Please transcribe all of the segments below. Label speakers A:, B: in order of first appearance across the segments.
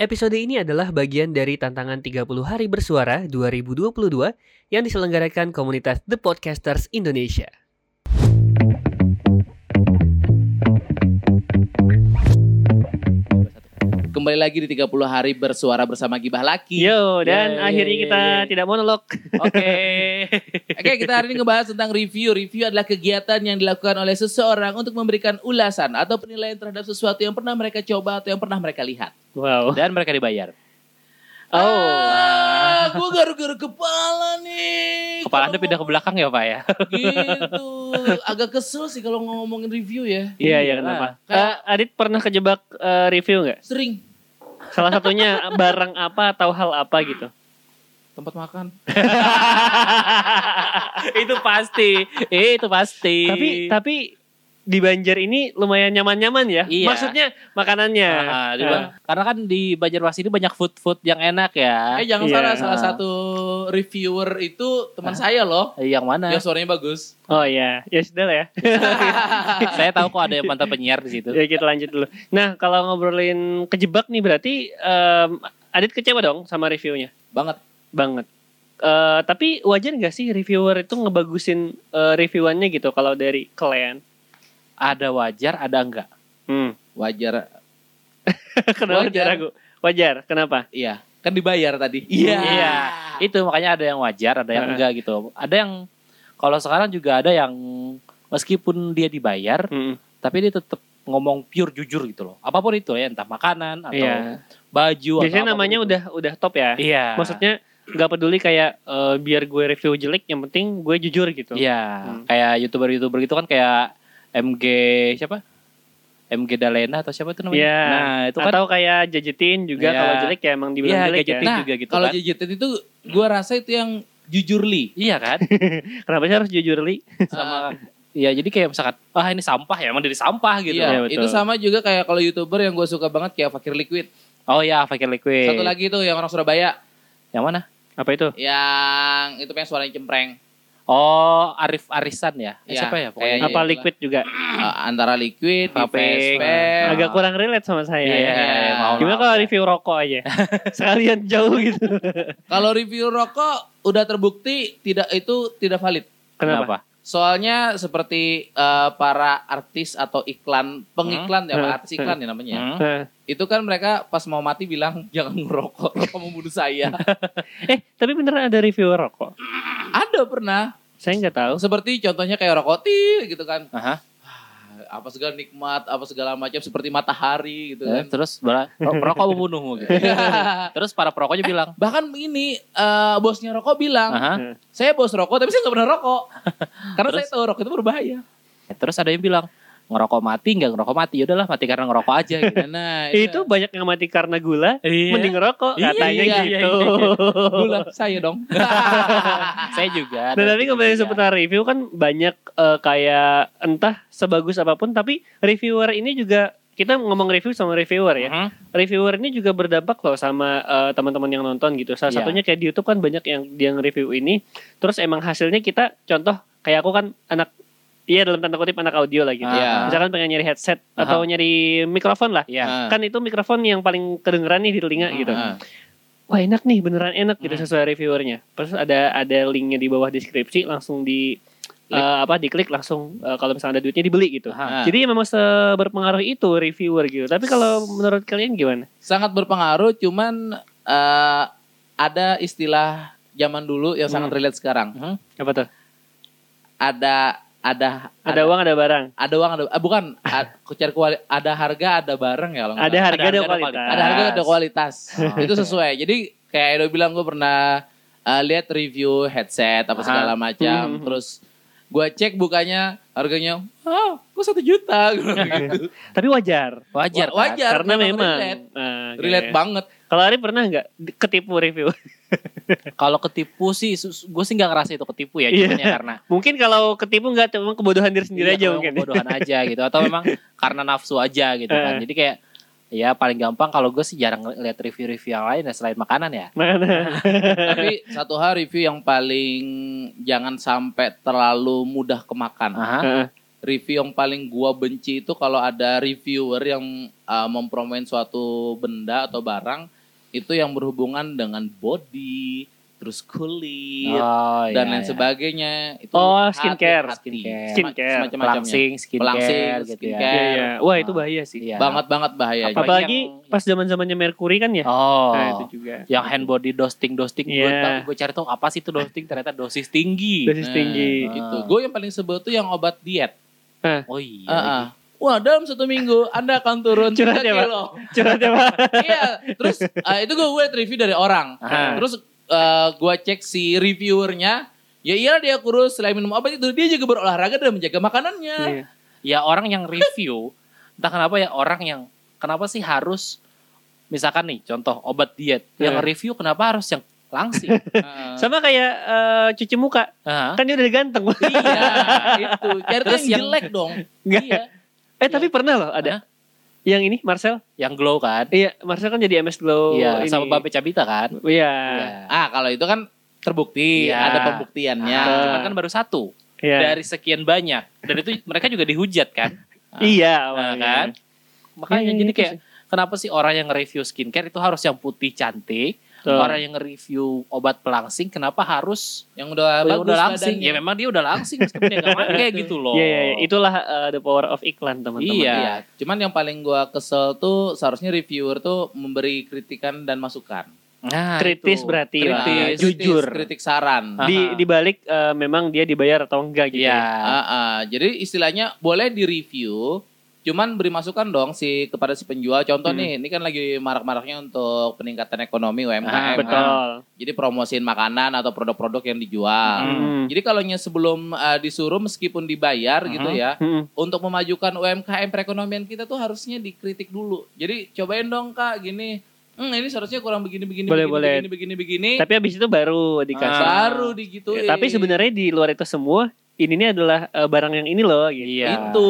A: Episode ini adalah bagian dari tantangan 30 hari bersuara 2022 yang diselenggarakan komunitas The Podcasters Indonesia.
B: Kembali lagi di 30 hari bersuara bersama Gibah Laki.
A: Yo, dan
B: Yeay.
A: akhirnya kita tidak monolog.
B: Oke. Oke, kita hari ini ngebahas tentang review. Review adalah kegiatan yang dilakukan oleh seseorang untuk memberikan ulasan atau penilaian terhadap sesuatu yang pernah mereka coba atau yang pernah mereka lihat.
A: Wow.
C: dan mereka dibayar.
A: Oh.
B: Ah, gue garu-garu kepala nih.
C: Kepala Anda pindah ke belakang ya, Pak ya?
B: Gitu. Agak kesel sih kalau ngomongin review ya.
A: Iya, iya kenapa?
B: Kayak-
A: Eh, Adit pernah kejebak eh, review nggak?
B: Sering
A: Salah satunya barang apa atau hal apa gitu?
B: Tempat makan.
C: itu pasti. Eh, itu pasti.
A: Tapi tapi di Banjar ini lumayan nyaman-nyaman ya.
C: Iya.
A: Maksudnya makanannya.
C: Ah, di Ba- karena kan di Banjarmasin ini banyak food-food yang enak ya.
B: Eh jangan
A: Iya.
B: salah, salah satu reviewer itu teman saya loh.
C: Eh, yang mana?
B: Yang suaranya bagus.
A: Oh iya, ya sudah lah ya.
C: Saya tahu kok ada yang mantan penyiar di situ.
A: ya kita lanjut dulu. Nah kalau ngobrolin kejebak nih berarti em, Adit kecewa dong sama reviewnya
B: Banget.
A: Banget. Eh, tapi wajar nggak sih reviewer itu ngebagusin eh, reviewannya gitu kalau dari kalian?
C: Ada wajar, ada enggak.
A: Hmm.
B: Wajar.
A: Kenapa
B: Wajar.
A: ragu? Wajar. Kenapa?
B: Iya. Kan dibayar tadi.
C: Iya. Itu makanya ada yang wajar, ada yang
A: Heeh.
C: enggak gitu. Ada yang kalau sekarang juga ada yang meskipun dia dibayar,
A: Hmm.
C: tapi dia tetap ngomong pure jujur gitu loh. Apa pun itu ya, entah makanan atau
A: Iya.
C: baju
A: Biasanya
C: atau
A: namanya
C: itu.
A: udah udah top ya.
C: Iya.
A: Maksudnya nggak peduli kayak eh, biar gue review jelek, yang penting gue jujur gitu.
C: Iya,
A: Hmm.
C: kayak youtuber-youtuber gitu kan kayak MG siapa? MG Dalena atau siapa itu namanya?
A: Iya.
C: Nah, itu kan
A: Atau kayak jajetin juga
C: Iya.
A: kalau jelek ya emang dibilang
C: Iya,
A: jelek ya.
B: Nah,
C: juga gitu
B: kalau
C: kan.
B: jajetin itu gua rasa itu yang jujur li.
C: Iya kan?
A: Kenapa sih harus jujur li?
C: Sama Iya, jadi kayak misalkan, ah ini sampah ya, emang dari sampah gitu.
B: Iya,
A: Iya, betul.
B: itu sama juga kayak kalau youtuber yang gue suka banget kayak Fakir Liquid.
C: Oh iya, Fakir Liquid.
B: Satu lagi tuh yang orang Surabaya,
C: Yang mana?
A: Apa itu?
B: yang itu pengen suaranya cempreng.
C: Oh, Arif Arisan ya? Eh,
B: Iya,
C: siapa ya? Pokoknya.
B: kayaknya.
A: Apa
B: itulah.
A: liquid juga?
B: Eh, antara Liquid,
C: Vaping.
A: Agak kurang relate sama saya.
C: Iya,
A: ya.
C: mau
A: Gimana kalau review rokok aja? Sekalian jauh gitu.
B: Kalau review rokok udah terbukti tidak itu tidak valid.
A: Kenapa?
B: Soalnya seperti eh, para artis atau iklan pengiklan ya,
A: Hmm.
B: Pak, artis iklan ya namanya.
C: Hmm.
A: Nah,
B: Itu kan mereka pas mau mati bilang jangan ngerokok, rokok membunuh saya.
A: eh, tapi beneran ada review rokok?
B: Ada pernah.
A: Saya nggak tahu.
B: Seperti contohnya kayak rokok til gitu kan.
C: Aha.
B: Apa segala nikmat, apa segala macam seperti matahari gitu
C: Eh,
B: kan.
C: terus bala- ro- rokok membunuhmu gitu. terus para perokoknya bilang,
B: Bahkan ini eh, bosnya rokok bilang,
C: Aha.
B: saya bos rokok tapi saya nggak pernah rokok. Karena
C: Terus?
B: saya tahu rokok itu berbahaya.
C: Terus ada yang bilang, ngerokok mati nggak ngerokok mati ya udahlah mati karena ngerokok aja gitu.
B: Nah,
A: Itu banyak yang mati karena gula,
C: Iya.
A: mending ngerokok
C: Iya,
A: katanya
B: iya,
A: gitu.
B: gula saya dong.
C: saya juga.
A: Nah, tapi kembali
C: Iya.
A: seputar review kan banyak eh, kayak entah sebagus apa pun tapi reviewer ini juga kita ngomong review sama reviewer ya.
C: Mhm.
A: Reviewer ini juga berdampak loh sama eh, teman-teman yang nonton gitu. Salah
C: Iya.
A: satunya kayak di YouTube kan banyak yang dia review ini terus emang hasilnya kita contoh kayak aku kan anak iya dalam tanda kutip anak audio lah gitu.
B: Iya.
A: Misalkan pengen nyari headset
C: Aha.
A: atau nyari mikrofon lah.
B: Nah.
A: Kan itu mikrofon yang paling kedengeran nih di telinga gitu.
B: Nah.
A: Wah enak nih beneran enak gitu
C: Hmm.
A: sesuai reviewernya. Terus ada ada linknya di bawah deskripsi langsung di
B: Klik.
A: eh, apa diklik langsung eh, kalau misalnya ada duitnya dibeli gitu.
C: Aha.
A: Jadi memang seberpengaruh itu reviewer gitu. Tapi kalau menurut kalian gimana?
B: sangat berpengaruh cuman eh, ada istilah zaman dulu yang sangat
A: Hmm.
B: relate sekarang
C: Mhm.
A: Apa tuh?
B: ada ada
A: Ada uang ada barang.
B: ada uang ada ah, bukan kucar kuali- ada harga ada barang ya kalau
A: Ada harga
C: Ada harga, ada
A: kualitas.
B: ada harga ada kualitas
C: Oh.
B: itu sesuai jadi kayak Edo bilang gue pernah eh, lihat review headset apa segala macam
A: Hmm.
B: terus gue cek bukannya harganya ah gue satu juta gitu
A: Tapi wajar.
C: Wajar.
B: Wa- wajar.
A: Karena
B: memang
A: memang
B: relate.
A: Nah, oke.
B: relate banget
A: Kalau Ari pernah nggak ketipu review?
C: Kalau ketipu sih, gue sih nggak ngerasa itu ketipu ya,
A: Iya.
C: cuman ya karena
A: mungkin kalau ketipu nggak cuma kebodohan diri sendiri
C: Iya,
A: aja mungkin.
C: kebodohan aja gitu, atau memang karena nafsu aja gitu kan.
A: Eh.
C: Jadi kayak ya paling gampang kalau gue sih jarang lihat review-review yang lain ya selain makanan ya.
B: Tapi satu hal review yang paling jangan sampai terlalu mudah kemakan
C: Aha.
B: Review yang paling gua benci itu kalau ada reviewer yang uh, mempromoin suatu benda atau barang itu yang berhubungan dengan body, terus kulit
C: Oh,
B: dan
C: iya,
B: lain
C: iya.
B: sebagainya. Itu
A: Oh, skincare.
B: hati-hati.
C: Skincare.
A: Skincare.
B: Semacam-macamnya.
C: Pelangsing, skincare,
B: Pelangsing,
C: gitu
B: skincare.
C: ya.
A: Iya, iya. Wah, itu bahaya sih.
C: Iya.
B: Banget banget bahayanya.
C: Apa-
A: Apalagi
C: yang-
A: pas zaman-zamannya Mercury kan ya.
C: Oh.
A: Nah, itu juga.
C: yang hand body dosting dosting gue
A: Iya.
C: gue cari tahu apa sih itu dosting ternyata dosis tinggi
A: Dosis tinggi.
B: Nah, itu. Gue yang paling sebel tuh yang obat diet.
C: oh iya
B: Ah, ah. Wah dalam satu minggu Anda akan turun
A: Curhat
B: 3
A: ya, Pak?
B: kilo.
A: Curhat ya, Pak.
B: iya. Terus ah, itu gue liat review dari orang.
C: Aha.
B: Terus eh, gue cek si reviewernya. Ya iya dia kurus selain minum obat itu dia juga berolahraga dan menjaga makanannya.
A: Iya.
C: ya orang yang review entah kenapa ya orang yang kenapa sih harus misalkan nih contoh obat diet yang
A: Iya.
C: review kenapa harus yang langsing.
A: Sama kayak eh, cuci muka.
C: Hah?
A: Kan dia udah ganteng.
B: iya itu. Cari
C: Terus
B: yang jelek dong.
C: Iya
A: Eh, tapi pernah loh ada. Yang ini Marcel.
C: yang glow kan
A: Iya, Marcel kan jadi MS Glow.
C: iya
A: ini.
C: sama Babe Cabita kan
A: Iya.
C: Iya.
B: Ah kalau itu kan terbukti
C: Iya.
B: ada pembuktiannya.
C: Nah, cuman kan baru satu
A: Iya.
C: dari sekian banyak dan itu mereka juga dihujat kan
A: Iya,
C: Nah,
A: awalnya.
C: kan makanya
A: Iya, iya,
C: jadi
A: itu
C: kayak kenapa sih orang yang review skincare itu harus yang putih cantik
A: Tuh.
C: orang yang review obat pelangsing kenapa harus
B: Yang udah
C: Oh, ya
B: bagus
C: udah langsing
B: badannya.
C: ya memang dia udah langsing meskipun dia nggak pakai gitu loh
A: Iya, iya, iya. itulah uh, the power of iklan, teman-teman.
C: Iya.
B: Iya, cuman yang paling gua kesel tuh seharusnya reviewer tuh memberi kritikan dan masukan.
C: nah,
A: Kritis
C: itu.
A: berarti lah.
C: kritis,
A: jujur.
B: kritik saran.
A: Di di balik uh, memang dia dibayar atau enggak gitu.
C: Iya.
A: ya.
B: Ah, ah. Jadi istilahnya boleh di review, cuman beri masukan dong si kepada si penjual. Contoh
A: Hmm.
B: nih, ini kan lagi marak-maraknya untuk peningkatan ekonomi UMKM.
C: Ah,
B: kan.
A: Betul.
B: Jadi promosiin makanan atau produk-produk yang dijual.
A: Hmm.
B: Jadi kalau sebelum ah, disuruh meskipun dibayar gitu
C: Mhm.
B: ya,
A: Hmm.
B: untuk memajukan UMKM perekonomian kita tuh harusnya dikritik dulu. Jadi cobain dong kak gini. Hmm, ini seharusnya kurang begini begini
A: Boleh,
B: begini,
A: boleh.
B: begini begini begini.
A: Tapi habis itu baru dikasih.
C: Ah.
B: baru digituin.
A: Tapi sebenarnya di luar itu semua ini nih adalah uh, barang yang ini loh gitu.
C: Iya.
B: itu.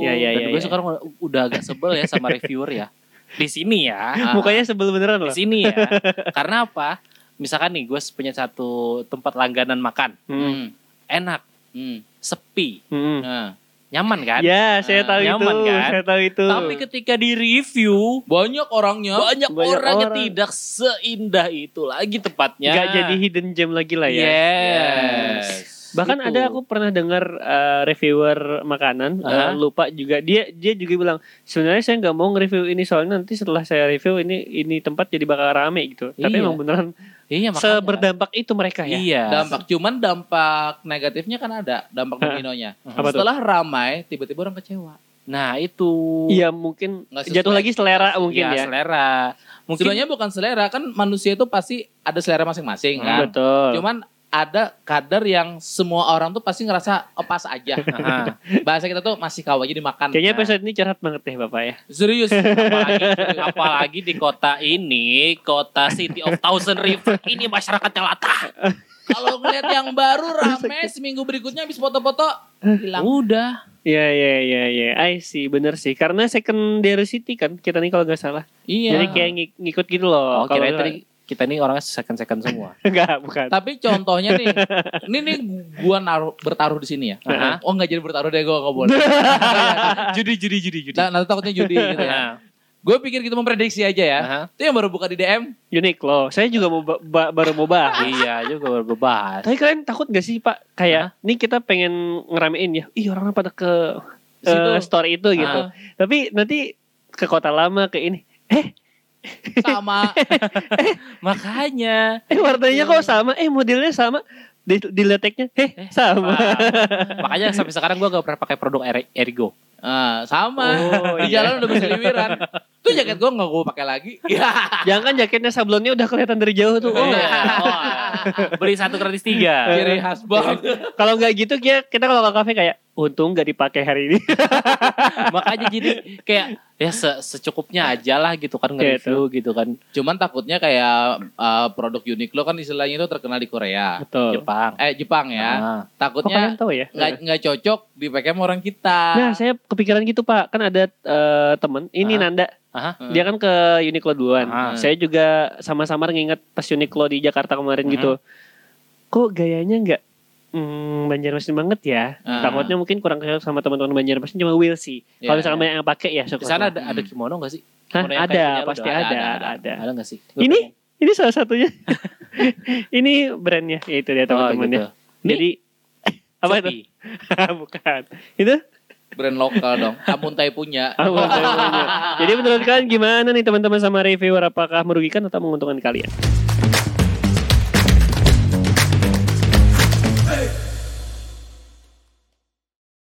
A: Iya, iya,
C: Dan
A: iya.
C: gue
A: iya.
C: sekarang udah- agak sebel ya sama reviewer ya. Di sini ya.
A: Mukanya sebel beneran
C: Di
A: loh.
C: sini ya. Karena apa? Misalkan nih gue punya satu tempat langganan makan.
A: Hmm.
B: Hmm.
C: Enak,
B: Hmm.
C: sepi,
A: Hmm.
B: Nah,
C: nyaman kan?
A: Ya, saya
B: Ah,
A: tahu
C: nyaman
A: itu.
C: kan?
A: Saya tahu itu.
C: Tapi ketika di review
B: banyak orangnya.
C: banyak,
A: Banyak
C: orang yang
A: orang.
C: tidak seindah itu lagi tempatnya.
A: Nggak jadi hidden gem lagi lah ya.
C: Yes.
A: Bahkan
C: Gitu.
A: ada aku pernah dengar uh, reviewer makanan uh,
C: Aha.
A: lupa juga dia dia juga bilang sebenarnya saya nggak mau nge-review ini soalnya nanti setelah saya review ini ini tempat jadi bakal rame gitu. Tapi
C: Iya.
A: emang beneran
C: Iya makanya.
A: seberdampak itu mereka ya.
C: Iya.
B: Dampak cuman dampak negatifnya kan ada, dampak dominonya.
A: Apa tuh?
B: Setelah ramai, tiba-tiba orang kecewa.
C: Nah itu.
A: Iya mungkin jatuh lagi selera mungkin
C: Iya,
A: ya.
C: selera. Mungkin
B: Sebenarnya bukan selera, kan manusia itu pasti ada selera masing-masing kan.
A: Betul.
B: Cuman ada kadar yang semua orang tuh pasti ngerasa oh, pas aja.
C: Aha.
B: Bahasa kita tuh masih kau aja dimakan.
A: Kayaknya
B: Nah,
A: episode ini curhat banget deh Bapak ya.
B: serius.
C: apalagi, apalagi di kota ini, kota City of Thousand River, ini masyarakatnya latah.
B: Kalau ngeliat yang baru rame seminggu berikutnya habis foto-foto hilang.
C: Udah.
A: Iya iya iya iya. I see, bener sih. Karena secondary city kan kita nih kalau nggak salah.
B: Iya.
A: Jadi kayak ngik- ngikut gitu loh.
C: Oh, kira tadi kita nih orangnya second-second semua.
A: enggak, bukan.
B: Tapi contohnya nih, ini nih gua naruh bertaruh di sini ya.
C: Aha.
B: Oh nggak jadi bertaruh deh, gua nggak boleh.
C: judi, judi, judi, judi.
B: Nah, nanti takutnya judi gitu ya.
C: Nah,
B: Gue pikir gitu memprediksi aja ya.
C: aha.
B: Itu yang baru buka di DM.
A: Unik loh. Saya juga mau ba- ba- baru mau bahas.
C: Iya juga baru bahas.
A: Tapi kalian takut gak sih Pak? Kayak nih kita pengen ngeramein ya. Ih orang pada ke
B: Situ.
A: store itu gitu.
B: Ah.
A: Tapi nanti ke kota lama ke ini. Eh,
B: Sama.
C: Makanya.
A: eh warnanya kok sama? Eh modelnya sama. Di, di leteknya, eh, sama.
C: Makanya sampai sekarang gua gak pernah pakai produk Eri- Erigo.
B: Ah, sama.
A: Oh,
B: di
A: iya.
B: jalan udah berseliwiran. Tuh jaket gue nggak gue pakai lagi.
A: Jangan kan jaketnya sablonnya udah kelihatan dari jauh tuh. Oh.
C: Iya. Wah, beli satu gratis tiga.
B: Ciri khas banget.
A: Kalau nggak gitu kita kita kalau ke kafe kayak untung nggak dipakai hari ini.
C: Makanya jadi kayak ya se- secukupnya aja lah gitu kan nge-review gitu kan
B: Cuman takutnya kayak uh, produk Uniqlo kan istilahnya itu terkenal di Korea.
A: Betul.
C: Jepang.
B: Eh Jepang ya.
C: Ah.
B: Takutnya
A: kalian tahu ya?
B: nggak nggak cocok dipakai sama orang kita.
A: Nah, saya kepikiran gitu, Pak. Kan ada eh, temen, ini
C: Ah.
A: Nanda.
C: Aha.
A: Dia kan ke Uniqlo duluan.
C: Ah.
A: Saya juga sama-sama nginget pas Uniqlo di Jakarta kemarin
C: Mhm.
A: gitu. Kok gayanya nggak Hmm, Banjarmasin banget ya.
B: Ah.
A: Takutnya mungkin kurang cocok sama teman-teman Banjarmasin cuma will sih.
B: Ya,
A: Kalau misalkan
B: ya.
A: banyak yang pakai ya
C: Di sana ada, ada
B: Hmm.
C: kimono gak sih?
A: Hah,
C: Kimono
A: ada,
C: punya
A: pasti ada,
B: ada,
A: ada.
B: ada.
C: Ada gak sih?
A: Ini ini salah satunya. ini brandnya, ya itu dia teman-teman ya.
C: gitu. Ini
A: Jadi apa itu? Bukan. Itu
B: Brand lokal dong. Amuntai punya.
A: apa namanya? Jadi menurut kalian gimana nih teman-teman sama reviewer apakah merugikan atau menguntungkan kalian?